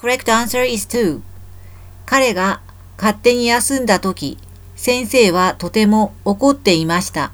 Correct answer is two. 彼が勝手に休んだ時、先生はとても怒っていました。